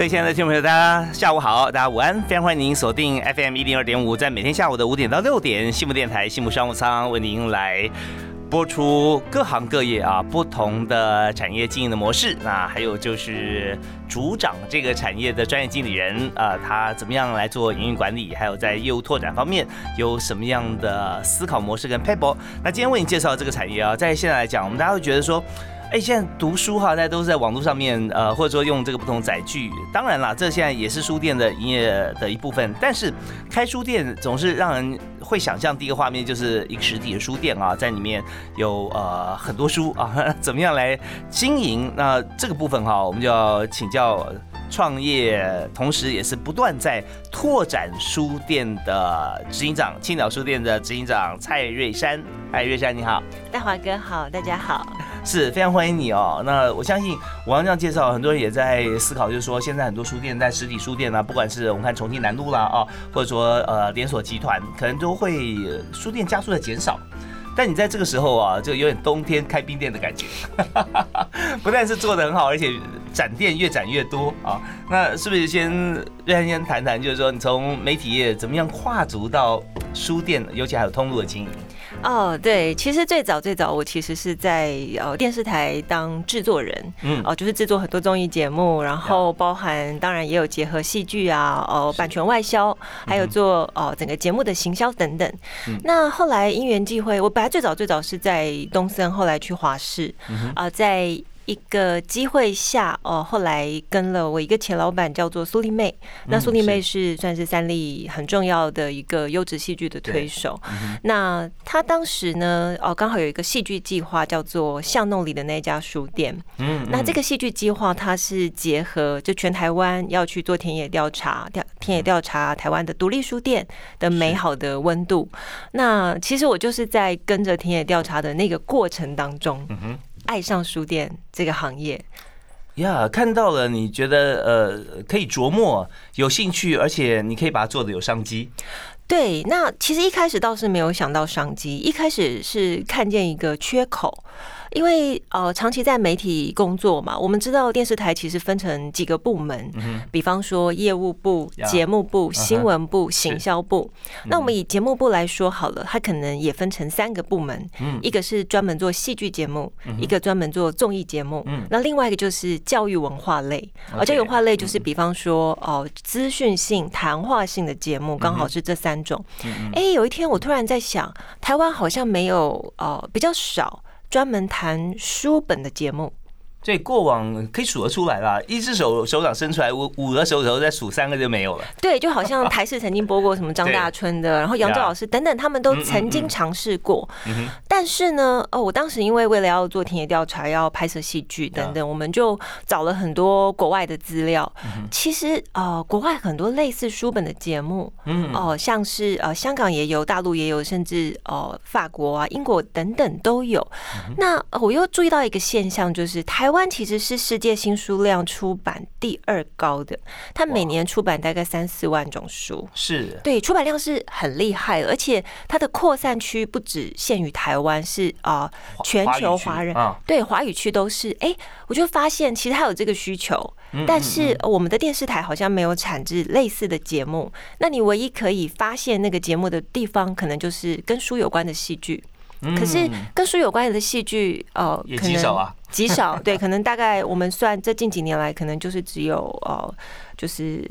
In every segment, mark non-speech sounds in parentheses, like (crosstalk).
各位亲爱的听众朋友，大家下午好，大家午安，非常欢迎您锁定 FM 一零二点五，在每天下午的五点到六点，幸福电台幸福商务舱为您来播出各行各业啊不同的产业经营的模式。那还有就是主掌这个产业的专业经理人啊，他怎么样来做营运管理，还有在业务拓展方面有什么样的思考模式跟 paper。那今天为你介绍这个产业啊，在现在来讲，我们大家会觉得说。哎，现在读书哈，大家都是在网络上面，呃，或者说用这个不同载具。当然啦，这现在也是书店的营业的一部分。但是开书店总是让人会想象第一个画面就是一个实体的书店啊，在里面有呃很多书啊，(laughs) 怎么样来经营？那这个部分哈，我们就要请教创业，同时也是不断在拓展书店的执行长，青岛书店的执行长蔡瑞山。哎，瑞山你好，大华哥好，大家好。是非常欢迎你哦。那我相信我刚这样介绍，很多人也在思考，就是说现在很多书店在实体书店呢，不管是我们看重庆南路啦啊，或者说呃连锁集团，可能都会书店加速的减少。但你在这个时候啊，就有点冬天开冰店的感觉，(laughs) 不但是做的很好，而且展店越展越多啊。那是不是先让先谈谈，就是说你从媒体业怎么样跨足到书店，尤其还有通路的经营？哦，对，其实最早最早，我其实是在呃电视台当制作人，嗯，哦，就是制作很多综艺节目，然后包含当然也有结合戏剧啊，哦，版权外销，还有做哦整个节目的行销等等。那后来因缘际会，我本来最早最早是在东森，后来去华视，啊，在。一个机会下，哦，后来跟了我一个前老板，叫做苏丽妹。那苏丽妹是算是三立很重要的一个优质戏剧的推手。那她当时呢，哦，刚好有一个戏剧计划，叫做巷弄里的那家书店。嗯，那这个戏剧计划，它是结合就全台湾要去做田野调查，调田野调查台湾的独立书店的美好的温度。那其实我就是在跟着田野调查的那个过程当中。爱上书店这个行业呀，看到了，你觉得呃可以琢磨，有兴趣，而且你可以把它做的有商机。对，那其实一开始倒是没有想到商机，一开始是看见一个缺口。因为呃，长期在媒体工作嘛，我们知道电视台其实分成几个部门，比方说业务部、节目部、新闻部、行销部。那我们以节目部来说好了，它可能也分成三个部门，一个是专门做戏剧节目，一个专门做综艺节目，那另外一个就是教育文化类。而教育文化类就是比方说哦，资讯性、谈话性的节目，刚好是这三种。哎，有一天我突然在想，台湾好像没有哦，比较少。专门谈书本的节目。所以过往可以数得出来啦，一只手手掌伸出来，五五个手指头再数三个就没有了。对，就好像台视曾经播过什么张大 (laughs) 春的，然后杨照老师等等，他们都曾经尝试过。但是呢，哦，我当时因为为了要做田野调查，要拍摄戏剧等等，我们就找了很多国外的资料。其实呃，国外很多类似书本的节目，嗯，哦，像是呃香港也有，大陆也有，甚至呃法国啊、英国等等都有。那我又注意到一个现象，就是台。台湾其实是世界新书量出版第二高的，它每年出版大概三四万种书，是对出版量是很厉害，而且它的扩散区不只限于台湾，是啊，全球华人对华语区都是。哎，我就发现其实它有这个需求，但是我们的电视台好像没有产制类似的节目。那你唯一可以发现那个节目的地方，可能就是跟书有关的戏剧。可是跟书有关的戏剧，呃，也极少啊，极少。(laughs) 对，可能大概我们算这近几年来，可能就是只有呃，就是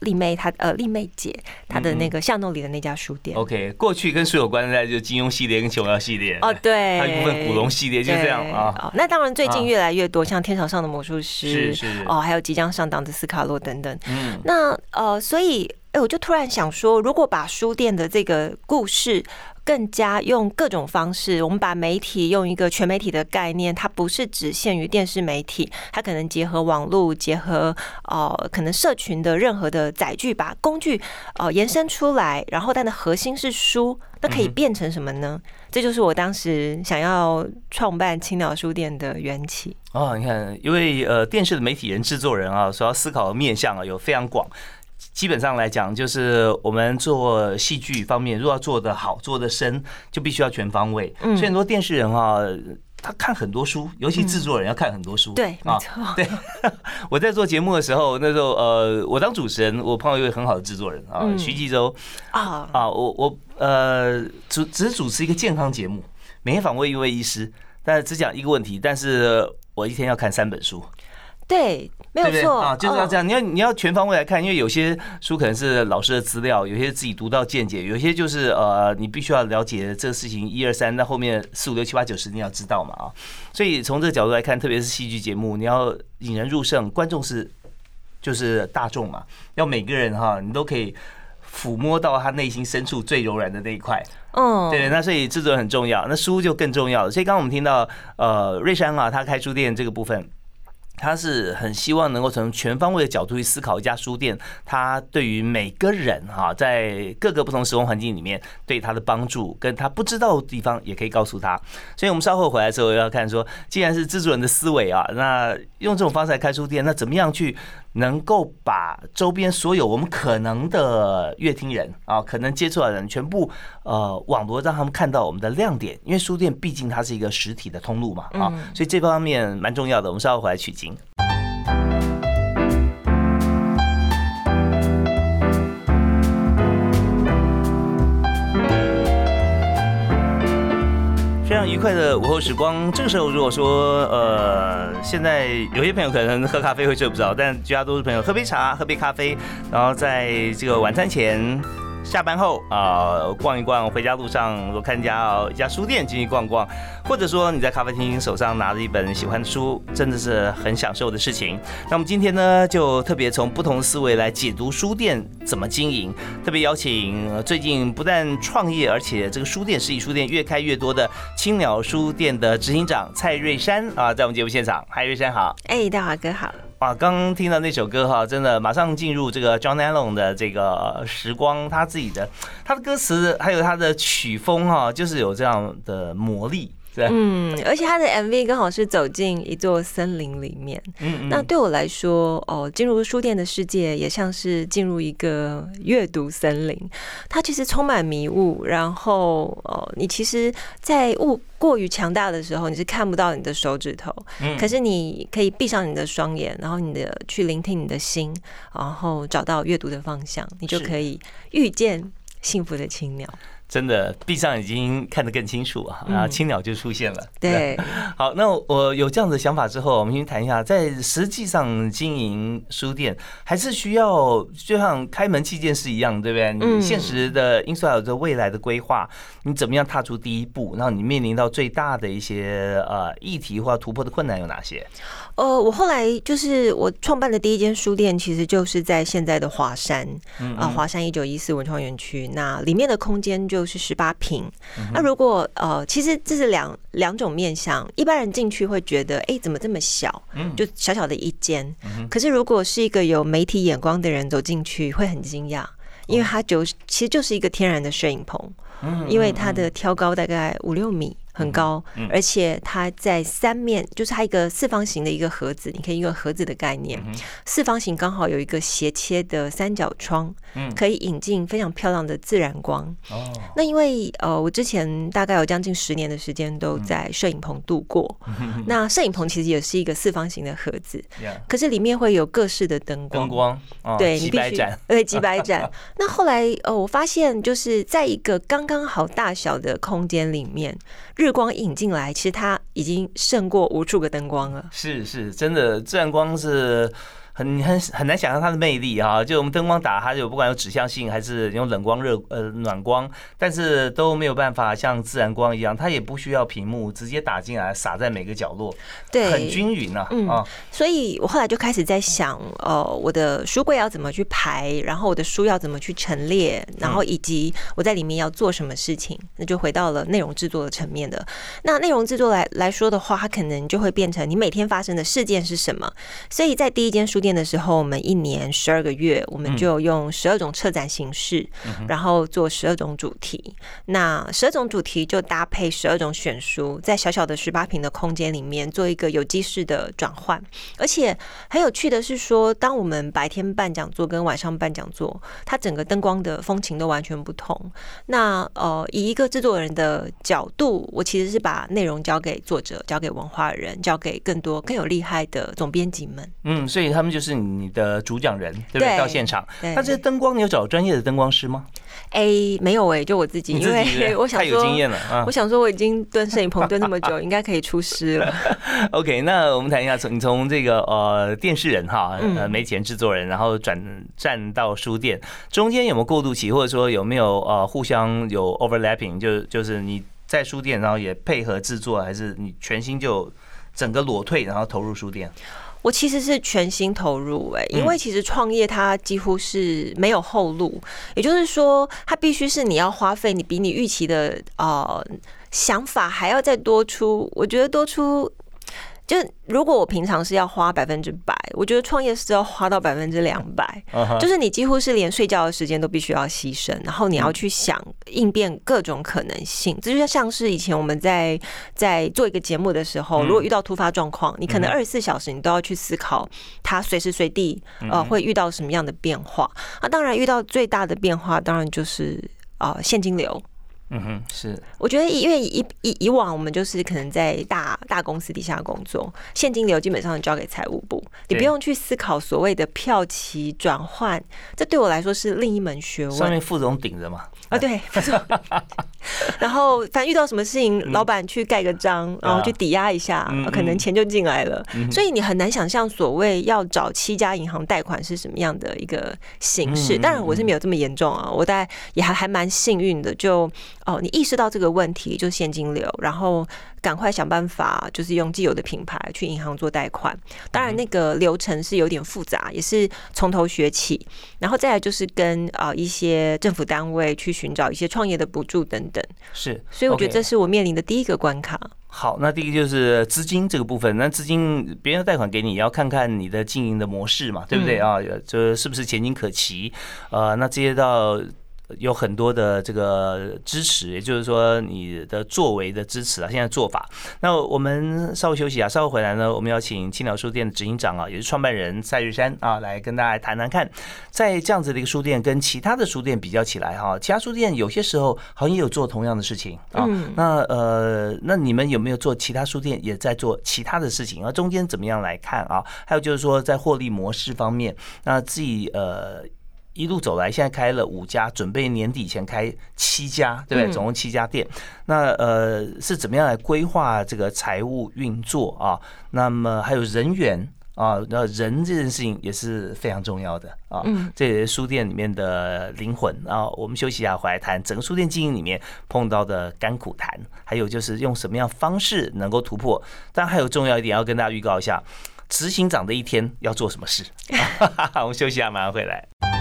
丽妹她呃丽妹姐她的那个巷弄里的那家书店。OK，过去跟书有关的就金庸系列跟琼瑶系列。哦，对，还有一部分古龙系列就这样啊。那当然最近越来越多，像天朝上的魔术师是是哦，还有即将上档的斯卡洛等等。嗯，那呃，所以。哎，我就突然想说，如果把书店的这个故事。更加用各种方式，我们把媒体用一个全媒体的概念，它不是只限于电视媒体，它可能结合网络，结合呃可能社群的任何的载具，把工具呃延伸出来，然后它的核心是书，那可以变成什么呢？这就是我当时想要创办青鸟书店的缘起。哦，你看，因为呃电视的媒体人、制作人啊，所要思考的面向啊有非常广。基本上来讲，就是我们做戏剧方面，如果要做得好、做得深，就必须要全方位。所以很多电视人啊，他看很多书，尤其制作人要看很多书。对，没错。对，(laughs) 我在做节目的时候，那时候呃，我当主持人，我碰到一位很好的制作人啊，徐继洲啊啊，我我呃主只是主持一个健康节目，每天访问一位医师，但是只讲一个问题，但是我一天要看三本书。对，没有错啊，就是要这样。你要你要全方位来看，因为有些书可能是老师的资料，有些自己独到见解，有些就是呃，你必须要了解这个事情一二三，那后面四五六七八九十你要知道嘛啊。所以从这个角度来看，特别是戏剧节目，你要引人入胜，观众是就是大众嘛，要每个人哈，你都可以抚摸到他内心深处最柔软的那一块。嗯，对，那所以制作很重要，那书就更重要了。所以刚刚我们听到呃，瑞山啊，他开书店这个部分。他是很希望能够从全方位的角度去思考一家书店，他对于每个人哈，在各个不同时空环境里面对他的帮助，跟他不知道的地方也可以告诉他。所以我们稍后回来之后要看说，既然是制作人的思维啊，那用这种方式来开书店，那怎么样去？能够把周边所有我们可能的乐听人啊，可能接触的人全部呃网罗，让他们看到我们的亮点。因为书店毕竟它是一个实体的通路嘛啊，所以这方面蛮重要的。我们稍后回来取经。愉快的午后时光。这个时候，如果说呃，现在有些朋友可能喝咖啡会睡不着，但绝大多数朋友喝杯茶、喝杯咖啡，然后在这个晚餐前。下班后啊，逛一逛，回家路上我看家一家书店进去逛逛，或者说你在咖啡厅手上拿着一本喜欢的书，真的是很享受的事情。那我们今天呢，就特别从不同思维来解读书店怎么经营，特别邀请最近不但创业，而且这个书店实体书店越开越多的青鸟书店的执行长蔡瑞山啊，在我们节目现场。嗨，瑞山好。哎，大华哥好。哇，刚听到那首歌哈，真的马上进入这个 John Allen 的这个时光，他自己的他的歌词还有他的曲风哈，就是有这样的魔力。嗯，而且他的 MV 刚好是走进一座森林里面。嗯，那对我来说，哦，进入书店的世界也像是进入一个阅读森林。它其实充满迷雾，然后哦，你其实，在雾过于强大的时候，你是看不到你的手指头。嗯，可是你可以闭上你的双眼，然后你的去聆听你的心，然后找到阅读的方向，你就可以遇见幸福的青鸟。真的闭上眼睛看得更清楚啊，然后青鸟就出现了。对，(laughs) 好，那我有这样的想法之后，我们先谈一下，在实际上经营书店还是需要就像开门器件是一样，对不对？你现实的因素还有着未来的规划，你怎么样踏出第一步？然后你面临到最大的一些呃议题或突破的困难有哪些？呃，我后来就是我创办的第一间书店，其实就是在现在的华山啊，华山一九一四文创园区。那里面的空间就是十八平。那如果呃，其实这是两两种面向，一般人进去会觉得，哎，怎么这么小？就小小的一间。可是如果是一个有媒体眼光的人走进去，会很惊讶，因为它就其实就是一个天然的摄影棚，因为它的挑高大概五六米。很高，而且它在三面，就是它一个四方形的一个盒子，你可以用盒子的概念，四方形刚好有一个斜切的三角窗，可以引进非常漂亮的自然光。哦，那因为呃，我之前大概有将近十年的时间都在摄影棚度过，那摄影棚其实也是一个四方形的盒子，可是里面会有各式的灯光，灯光，对你必须对几百盏。(laughs) 那后来呃，我发现就是在一个刚刚好大小的空间里面。日日光引进来，其实它已经胜过无数个灯光了。是是，真的自然光是很很很难想象它的魅力啊！就我们灯光打，它有不管有指向性还是用冷光热呃暖光，但是都没有办法像自然光一样，它也不需要屏幕，直接打进来洒在每个角落，对，很均匀啊。嗯啊，所以我后来就开始在想，呃，我的书柜要怎么去排，然后我的书要怎么去陈列，然后以及我在里面要做什么事情，那就回到了内容制作的层面的。那内容制作来来说的话，它可能就会变成你每天发生的事件是什么。所以在第一间书店的时候，我们一年十二个月，我们就用十二种策展形式，然后做十二种主题。那十二种主题就搭配十二种选书，在小小的十八平的空间里面做一个有机式的转换。而且很有趣的是说，当我们白天办讲座跟晚上办讲座，它整个灯光的风情都完全不同。那呃，以一个制作人的角度，我其实是把内容交给作者，交给文化人，交给更多更有厉害的总编辑们。嗯，所以他们就是你的主讲人，对不对？到现场，那这些灯光，你有找专业的灯光师吗？哎，没有哎，就我自己，因为 (laughs) 我想说，太有经验了啊！我想说，我已经蹲摄影棚蹲那么久，应该可以出师了。(laughs) OK，那我们谈一下，从你从这个呃电视人哈，呃没钱制作人，然后转站到书店，中间有没有过渡期，或者说有没有呃互相有 overlapping？就就是你在书店，然后也配合制作，还是你全心就整个裸退，然后投入书店？我其实是全心投入哎，因为其实创业它几乎是没有后路，也就是说，它必须是你要花费你比你预期的呃想法还要再多出，我觉得多出。就如果我平常是要花百分之百，我觉得创业是要花到百分之两百，就是你几乎是连睡觉的时间都必须要牺牲，然后你要去想应变各种可能性。这就像是以前我们在在做一个节目的时候，如果遇到突发状况，你可能二十四小时你都要去思考它随时随地呃会遇到什么样的变化。那当然遇到最大的变化，当然就是啊现金流。嗯哼，是。我觉得，因为以以以往我们就是可能在大大公司底下工作，现金流基本上交给财务部，你不用去思考所谓的票期转换，这对我来说是另一门学问。上面副总顶着嘛。啊，对。(laughs) 然后，反正遇到什么事情，老板去盖个章，然后去抵押一下，可能钱就进来了。所以你很难想象，所谓要找七家银行贷款是什么样的一个形式。当然，我是没有这么严重啊，我大概也还还蛮幸运的，就。哦，你意识到这个问题就是现金流，然后赶快想办法，就是用既有的品牌去银行做贷款。当然，那个流程是有点复杂，也是从头学起。然后再来就是跟啊一些政府单位去寻找一些创业的补助等等。是，所以我觉得这是我面临的第一个关卡。好，那第一个就是资金这个部分。那资金别人贷款给你，要看看你的经营的模式嘛，对不对啊？就是不是前景可期？呃，那这些到。有很多的这个支持，也就是说你的作为的支持啊，现在做法。那我们稍微休息啊，稍后回来呢，我们要请青鸟书店的执行长啊，也是创办人蔡玉山啊，来跟大家谈谈看，在这样子的一个书店跟其他的书店比较起来哈，其他书店有些时候好像也有做同样的事情啊。那呃，那你们有没有做其他书店也在做其他的事情？而中间怎么样来看啊？还有就是说在获利模式方面，那自己呃。一路走来，现在开了五家，准备年底前开七家，对不对？总共七家店。那呃，是怎么样来规划这个财务运作啊？那么还有人员啊，那人这件事情也是非常重要的啊。嗯，这也是书店里面的灵魂啊。我们休息一下，回来谈整个书店经营里面碰到的甘苦谈，还有就是用什么样方式能够突破。但还有重要一点要跟大家预告一下，执行长的一天要做什么事？(laughs) 我们休息一下，马上回来。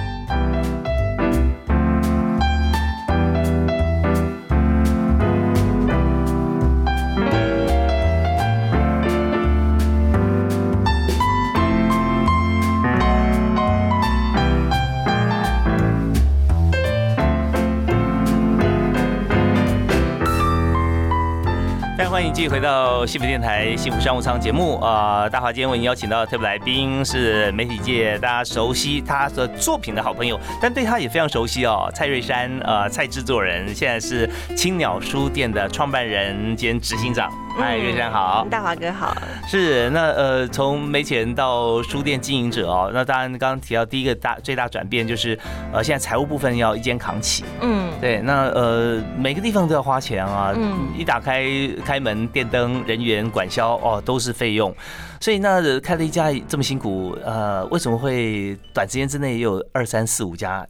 继续回到幸福电台幸福商务舱节目啊！大华今天为您邀请到的特别来宾是媒体界大家熟悉他的作品的好朋友，但对他也非常熟悉哦，蔡瑞山呃，蔡制作人，现在是青鸟书店的创办人兼执行长。嗨，瑞山好，大华哥好。是那呃，从没钱到书店经营者哦，那当然刚刚提到第一个大最大转变就是呃，现在财务部分要一肩扛起。嗯。对，那呃每个地方都要花钱啊，嗯，一打开开门、电灯、人员、管销哦，都是费用。所以那开了一家这么辛苦，呃，为什么会短时间之内也有二三四五家？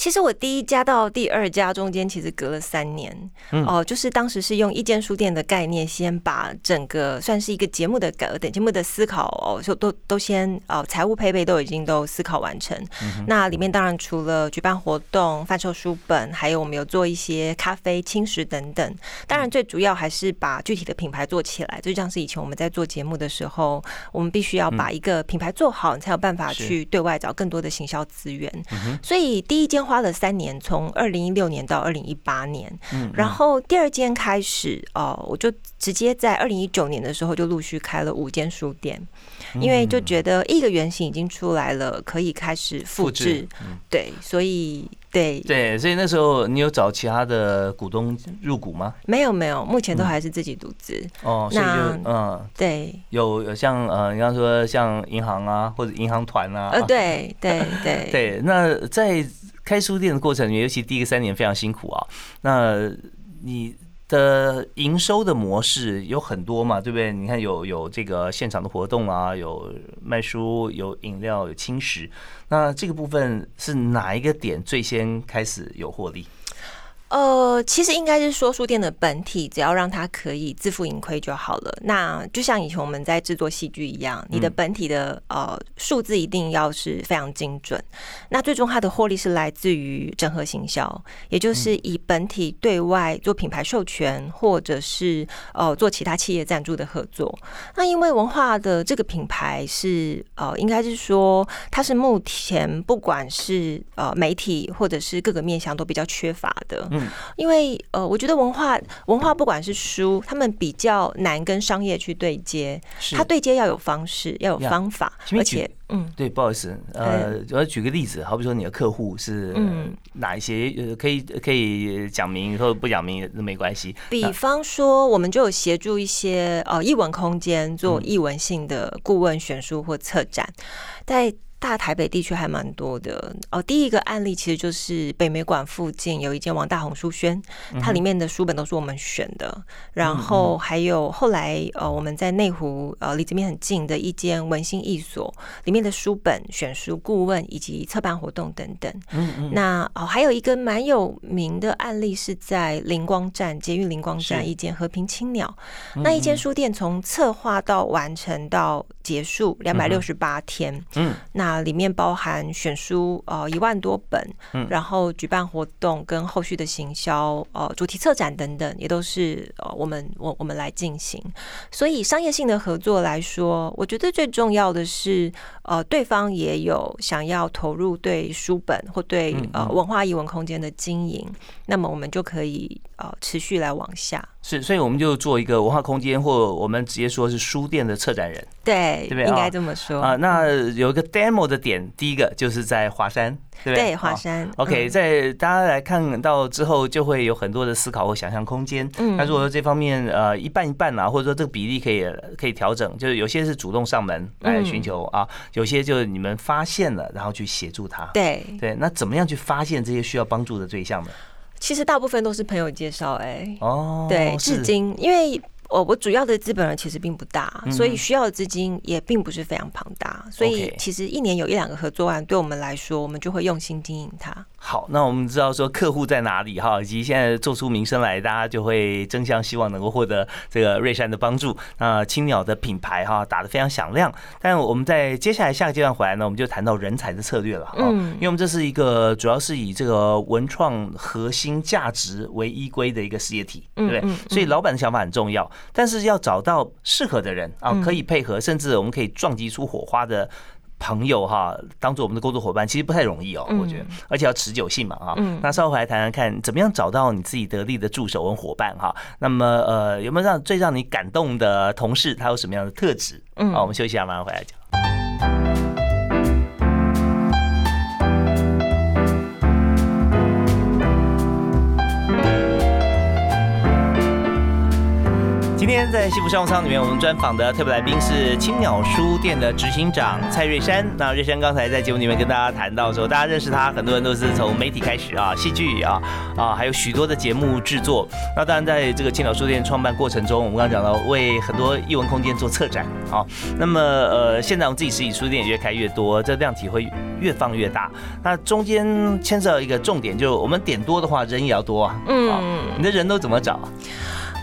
其实我第一家到第二家中间其实隔了三年，哦，就是当时是用一间书店的概念，先把整个算是一个节目的改等节目的思考哦，就都都先哦，财务配备都已经都思考完成。那里面当然除了举办活动、贩售书本，还有我们有做一些咖啡、轻食等等。当然最主要还是把具体的品牌做起来，就像是以前我们在做节目的时候，我们必须要把一个品牌做好，你才有办法去对外找更多的行销资源。所以第一间。花了三年，从二零一六年到二零一八年，嗯，然后第二间开始，哦，我就直接在二零一九年的时候就陆续开了五间书店，因为就觉得一个原型已经出来了，可以开始复制，对，所以对。对，所以那时候你有找其他的股东入股吗？没有没有，目前都还是自己独资。哦，那嗯，对，有有像呃，你刚说像银行啊，或者银行团啊，呃，对对对。对，(laughs) 那在。开书店的过程，尤其第一个三年非常辛苦啊。那你的营收的模式有很多嘛，对不对？你看有有这个现场的活动啊，有卖书，有饮料，有轻食。那这个部分是哪一个点最先开始有获利？呃，其实应该是说书店的本体，只要让它可以自负盈亏就好了。那就像以前我们在制作戏剧一样，你的本体的呃数字一定要是非常精准。那最终它的获利是来自于整合行销，也就是以本体对外做品牌授权，或者是呃做其他企业赞助的合作。那因为文化的这个品牌是呃，应该是说它是目前不管是呃媒体或者是各个面向都比较缺乏的。因为呃，我觉得文化文化不管是书，他们比较难跟商业去对接，它对接要有方式，要有方法，而且嗯，对，不好意思，呃，我要举个例子，好比说你的客户是哪一些，呃，可以可以讲明，或者不讲明都没关系。比方说，我们就有协助一些呃译文空间做译文性的顾问选书或策展，在。大台北地区还蛮多的哦。第一个案例其实就是北美馆附近有一间王大宏书轩，它里面的书本都是我们选的。然后还有后来呃，我们在内湖呃离这边很近的一间文心艺所，里面的书本选书顾问以及策办活动等等。嗯嗯。那哦，还有一个蛮有名的案例是在灵光站捷运灵光站一间和平青鸟，那一间书店从策划到完成到结束两百六十八天。嗯。那啊，里面包含选书呃一万多本，嗯，然后举办活动跟后续的行销呃主题策展等等，也都是呃我们我我们来进行。所以商业性的合作来说，我觉得最重要的是呃对方也有想要投入对书本或对呃文化艺文空间的经营，那么我们就可以呃持续来往下。是，所以我们就做一个文化空间，或我们直接说是书店的策展人，对，对不对？应该这么说啊。那有一个 demo 的点，第一个就是在华山，对对？华山。OK，在大家来看到之后，就会有很多的思考或想象空间。嗯，那如果说这方面呃一半一半啊，或者说这个比例可以可以调整，就是有些是主动上门来寻求啊，有些就是你们发现了，然后去协助他。对对，那怎么样去发现这些需要帮助的对象呢？其实大部分都是朋友介绍，哎，哦，对，至今因为。我我主要的资本额其实并不大，所以需要的资金也并不是非常庞大，所以其实一年有一两个合作案，对我们来说，我们就会用心经营它。好，那我们知道说客户在哪里哈，以及现在做出名声来，大家就会争相希望能够获得这个瑞山的帮助。那青鸟的品牌哈打得非常响亮，但我们在接下来下个阶段回来呢，我们就谈到人才的策略了。嗯，因为我们这是一个主要是以这个文创核心价值为依归的一个事业体，对不对？所以老板的想法很重要。但是要找到适合的人啊，可以配合，甚至我们可以撞击出火花的朋友哈，当做我们的工作伙伴，其实不太容易哦，我觉得，而且要持久性嘛啊。那稍后回来谈谈看，怎么样找到你自己得力的助手跟伙伴哈？那么呃，有没有让最让你感动的同事？他有什么样的特质？嗯，好，我们休息一下，马上回来讲。今天在幸福商务舱里面，我们专访的特别来宾是青鸟书店的执行长蔡瑞山。那瑞山刚才在节目里面跟大家谈到说，大家认识他，很多人都是从媒体开始啊，戏剧啊啊，还有许多的节目制作。那当然，在这个青鸟书店创办过程中，我们刚刚讲到为很多艺文空间做策展啊。那么呃，现在我们自己实体书店也越开越多，这量体会越放越大。那中间牵涉到一个重点，就是我们点多的话，人也要多啊。嗯，你的人都怎么找？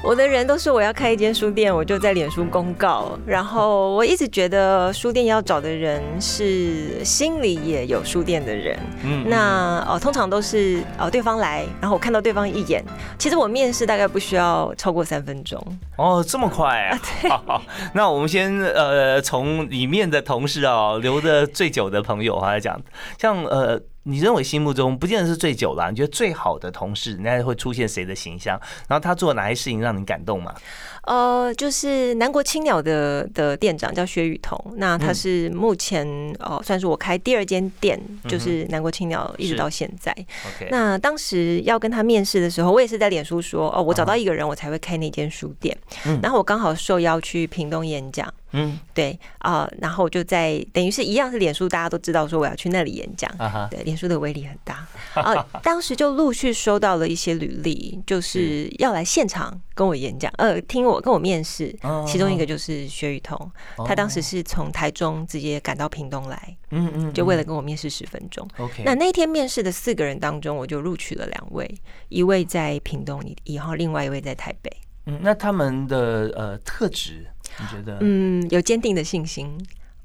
我的人都是我要开一间书店，我就在脸书公告。然后我一直觉得书店要找的人是心里也有书店的人。嗯，那哦，通常都是哦，对方来，然后我看到对方一眼，其实我面试大概不需要超过三分钟。哦，这么快啊？(laughs) 对好好。那我们先呃，从里面的同事啊，留的最久的朋友来讲，像呃。你认为心目中不见得是最久了，你觉得最好的同事，那会出现谁的形象？然后他做哪些事情让你感动吗？呃，就是南国青鸟的的店长叫薛雨桐，那他是目前哦算是我开第二间店，就是南国青鸟一直到现在。那当时要跟他面试的时候，我也是在脸书说哦，我找到一个人，我才会开那间书店。然后我刚好受邀去屏东演讲。嗯，对啊，然后我就在等于是一样是脸书，大家都知道说我要去那里演讲，对，脸书的威力很大啊。当时就陆续收到了一些履历，就是要来现场跟我演讲，呃，听我跟我面试。其中一个就是薛雨桐，他当时是从台中直接赶到屏东来，嗯嗯，就为了跟我面试十分钟。OK，那那天面试的四个人当中，我就录取了两位，一位在屏东，以后另外一位在台北。嗯，那他们的呃特质？你觉得？嗯，有坚定的信心。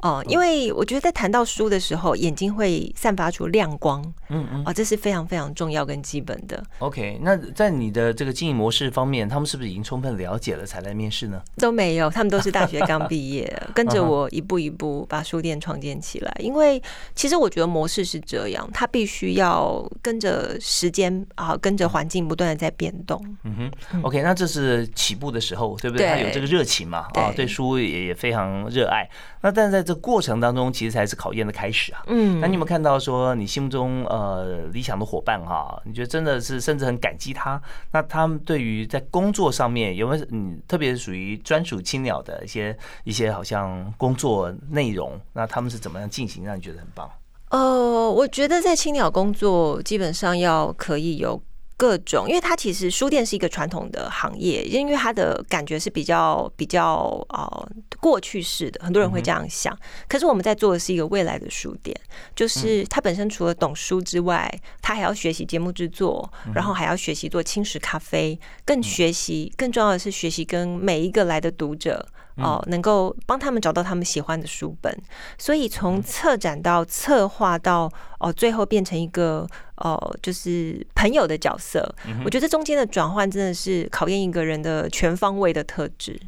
哦，因为我觉得在谈到书的时候，眼睛会散发出亮光，嗯嗯，哦，这是非常非常重要跟基本的。OK，那在你的这个经营模式方面，他们是不是已经充分了解了才来面试呢？都没有，他们都是大学刚毕业，(laughs) 跟着我一步一步把书店创建起来。因为其实我觉得模式是这样，它必须要跟着时间啊，跟着环境不断的在变动。嗯哼，OK，那这是起步的时候，对不对？他有这个热情嘛？啊，对书也也非常热爱。那但在这过程当中，其实才是考验的开始啊。嗯，那你有没有看到说你心目中呃理想的伙伴哈？你觉得真的是甚至很感激他？那他们对于在工作上面有没有嗯，特别是属于专属青鸟的一些一些好像工作内容？那他们是怎么样进行，让你觉得很棒？呃，我觉得在青鸟工作基本上要可以有。各种，因为它其实书店是一个传统的行业，因为它的感觉是比较比较呃过去式的，很多人会这样想。可是我们在做的是一个未来的书店，就是它本身除了懂书之外，它还要学习节目制作，然后还要学习做轻食咖啡，更学习更重要的是学习跟每一个来的读者。哦，能够帮他们找到他们喜欢的书本，所以从策展到策划到哦，最后变成一个哦，就是朋友的角色。我觉得中间的转换真的是考验一个人的全方位的特质。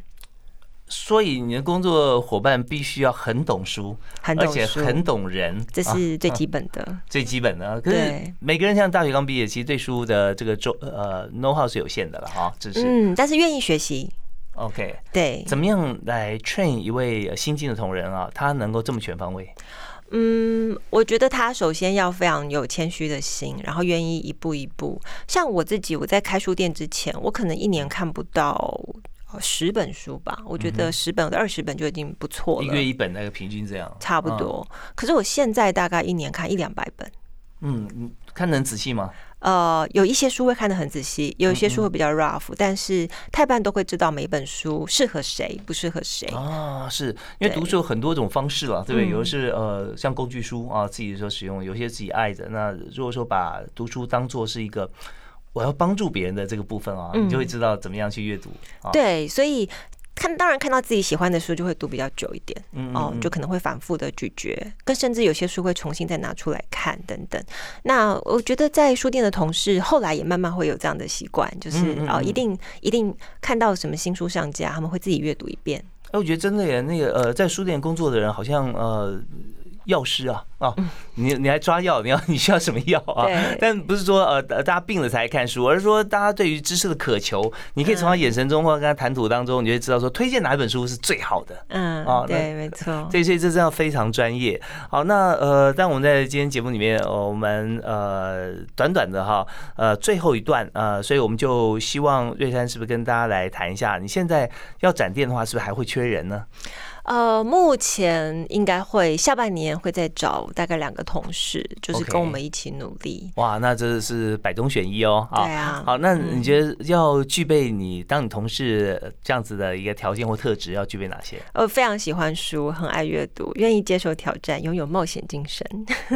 所以你的工作伙伴必须要很懂书，而且很懂人，这是最基本的。最基本的，可是每个人像大学刚毕业，其实对书的这个周呃 know how 是有限的了哈，只是嗯，但是愿意学习。OK，对，怎么样来 train 一位新进的同仁啊？他能够这么全方位？嗯，我觉得他首先要非常有谦虚的心，然后愿意一步一步。像我自己，我在开书店之前，我可能一年看不到十本书吧。我觉得十本或者二十本就已经不错了，一个月一本，那个平均这样差不多。可是我现在大概一年看一两百本。嗯，看能仔细吗？呃，有一些书会看得很仔细，有一些书会比较 rough，但是太半都会知道每本书适合谁，不适合谁啊。是因为读书有很多种方式了，对不对？有的是呃，像工具书啊，自己说使用；有些自己爱的。那如果说把读书当做是一个我要帮助别人的这个部分啊，你就会知道怎么样去阅读。对，所以。看，当然看到自己喜欢的书就会读比较久一点，哦，就可能会反复的咀嚼，更甚至有些书会重新再拿出来看等等。那我觉得在书店的同事后来也慢慢会有这样的习惯，就是哦，一定一定看到什么新书上架，他们会自己阅读一遍。哎，我觉得真的耶，那个呃，在书店工作的人好像呃。药师啊啊，你你还抓药，你要你需要什么药啊？但不是说呃大家病了才看书，而是说大家对于知识的渴求，你可以从他眼神中或者跟他谈吐当中，你就知道说推荐哪一本书是最好的。嗯，啊，对，没错。所以所以这真的非常专业。好，那呃，但我们在今天节目里面，我们呃短短的哈呃最后一段呃，所以我们就希望瑞山是不是跟大家来谈一下，你现在要展店的话，是不是还会缺人呢？呃，目前应该会下半年会再找大概两个同事，就是跟我们一起努力。哇，那真的是百中选一哦。对啊。好，那你觉得要具备你当你同事这样子的一个条件或特质，要具备哪些？呃，非常喜欢书，很爱阅读，愿意接受挑战，拥有冒险精神。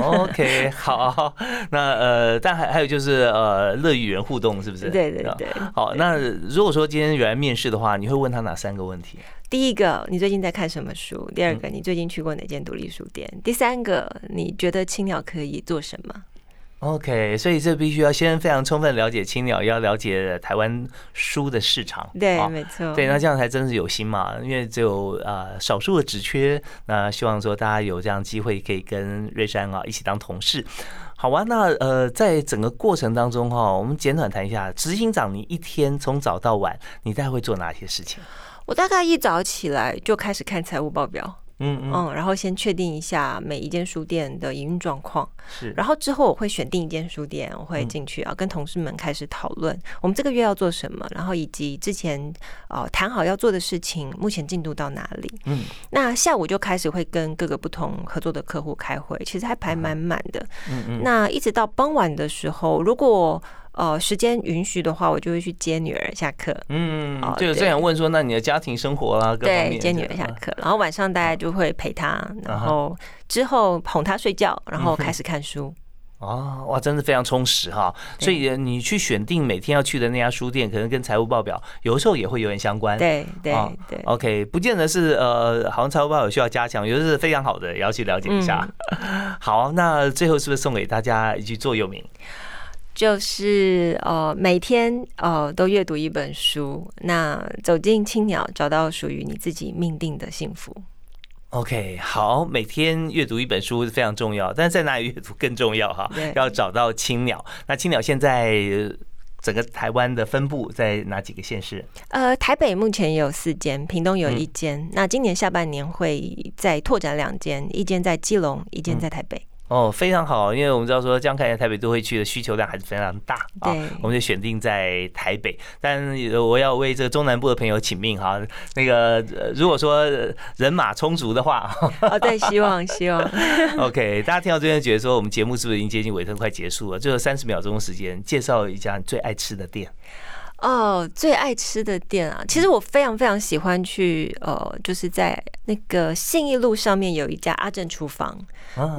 OK，好。那呃，但还还有就是呃，乐与人互动，是不是？对对对。好，那如果说今天有人面试的话，你会问他哪三个问题？第一个，你最近在看什么书？第二个，你最近去过哪间独立书店？第三个，你觉得青鸟可以做什么？OK，所以这必须要先非常充分了解青鸟，要了解台湾书的市场。对，没错。对，那这样才真是有心嘛。因为只有呃少数的职缺，那希望说大家有这样机会可以跟瑞山啊一起当同事。好啊，那呃在整个过程当中哈，我们简短谈一下，执行长，你一天从早到晚，你大概会做哪些事情？我大概一早起来就开始看财务报表，嗯嗯，然后先确定一下每一间书店的营运状况，是，然后之后我会选定一间书店，我会进去啊，跟同事们开始讨论我们这个月要做什么，然后以及之前呃谈好要做的事情，目前进度到哪里，嗯，那下午就开始会跟各个不同合作的客户开会，其实还排满满的，嗯嗯，那一直到傍晚的时候，如果哦，时间允许的话，我就会去接女儿下课。嗯，就这样问说，那你的家庭生活啦，对，接女儿下课，然后晚上大家就会陪她，然后之后哄她睡觉，然后开始看书。(laughs) 哦，哇，真的非常充实哈。所以你去选定每天要去的那家书店，可能跟财务报表有的时候也会有点相关。对对对。OK，不见得是呃，好像财务报表需要加强，有的是非常好的，也要去了解一下。(laughs) 好，那最后是不是送给大家一句座右铭？就是呃，每天呃都阅读一本书，那走进青鸟，找到属于你自己命定的幸福。OK，好，每天阅读一本书是非常重要，但是在哪里阅读更重要哈？要找到青鸟。那青鸟现在整个台湾的分布在哪几个县市？呃，台北目前有四间，屏东有一间。那今年下半年会再拓展两间，一间在基隆，一间在台北。哦，非常好，因为我们知道说，这样看起来台北都会区的需求量还是非常大啊。我们就选定在台北，但我要为这个中南部的朋友请命哈。那个如果说人马充足的话，(laughs) 哦，对，希望希望。(laughs) OK，大家听到这边觉得说，我们节目是不是已经接近尾声，快结束了？最后三十秒钟时间，介绍一家你最爱吃的店。哦，最爱吃的店啊，其实我非常非常喜欢去，呃，就是在那个信义路上面有一家阿正厨房。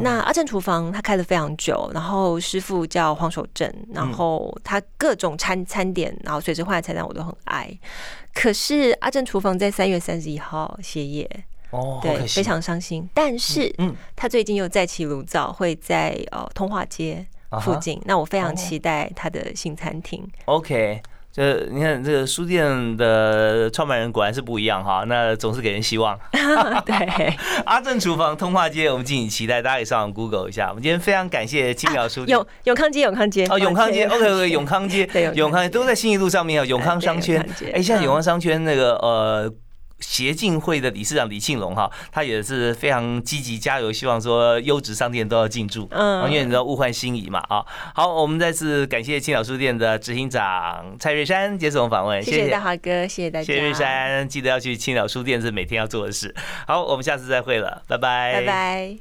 那阿正厨房他开了非常久，然后师傅叫黄守正，然后他各种餐餐点，然后随时换的菜单我都很爱。可是阿正厨房在三月三十一号歇业，哦，对，非常伤心。但是，嗯，他最近又再起炉灶，会在呃通化街附近。那我非常期待他的新餐厅。OK。这你看，这个书店的创办人果然是不一样哈，那总是给人希望。(laughs) 对，(laughs) 阿正厨房通化街，我们敬请期待，大家可以上网 Google 一下。我们今天非常感谢青鸟书店，永永康街，永康街哦，永康街，OK OK，(laughs) 永康街，永康都在新一路上面啊，永康商圈。哎，现在永康商圈那个呃。协进会的理事长李庆龙哈，他也是非常积极加油，希望说优质商店都要进驻，嗯，因为你知道物换星移嘛啊。好，我们再次感谢青鸟书店的执行长蔡瑞山接受我们访问，谢谢大华哥，谢谢大家，谢谢瑞山，记得要去青鸟书店是每天要做的事。好，我们下次再会了，拜拜，拜拜。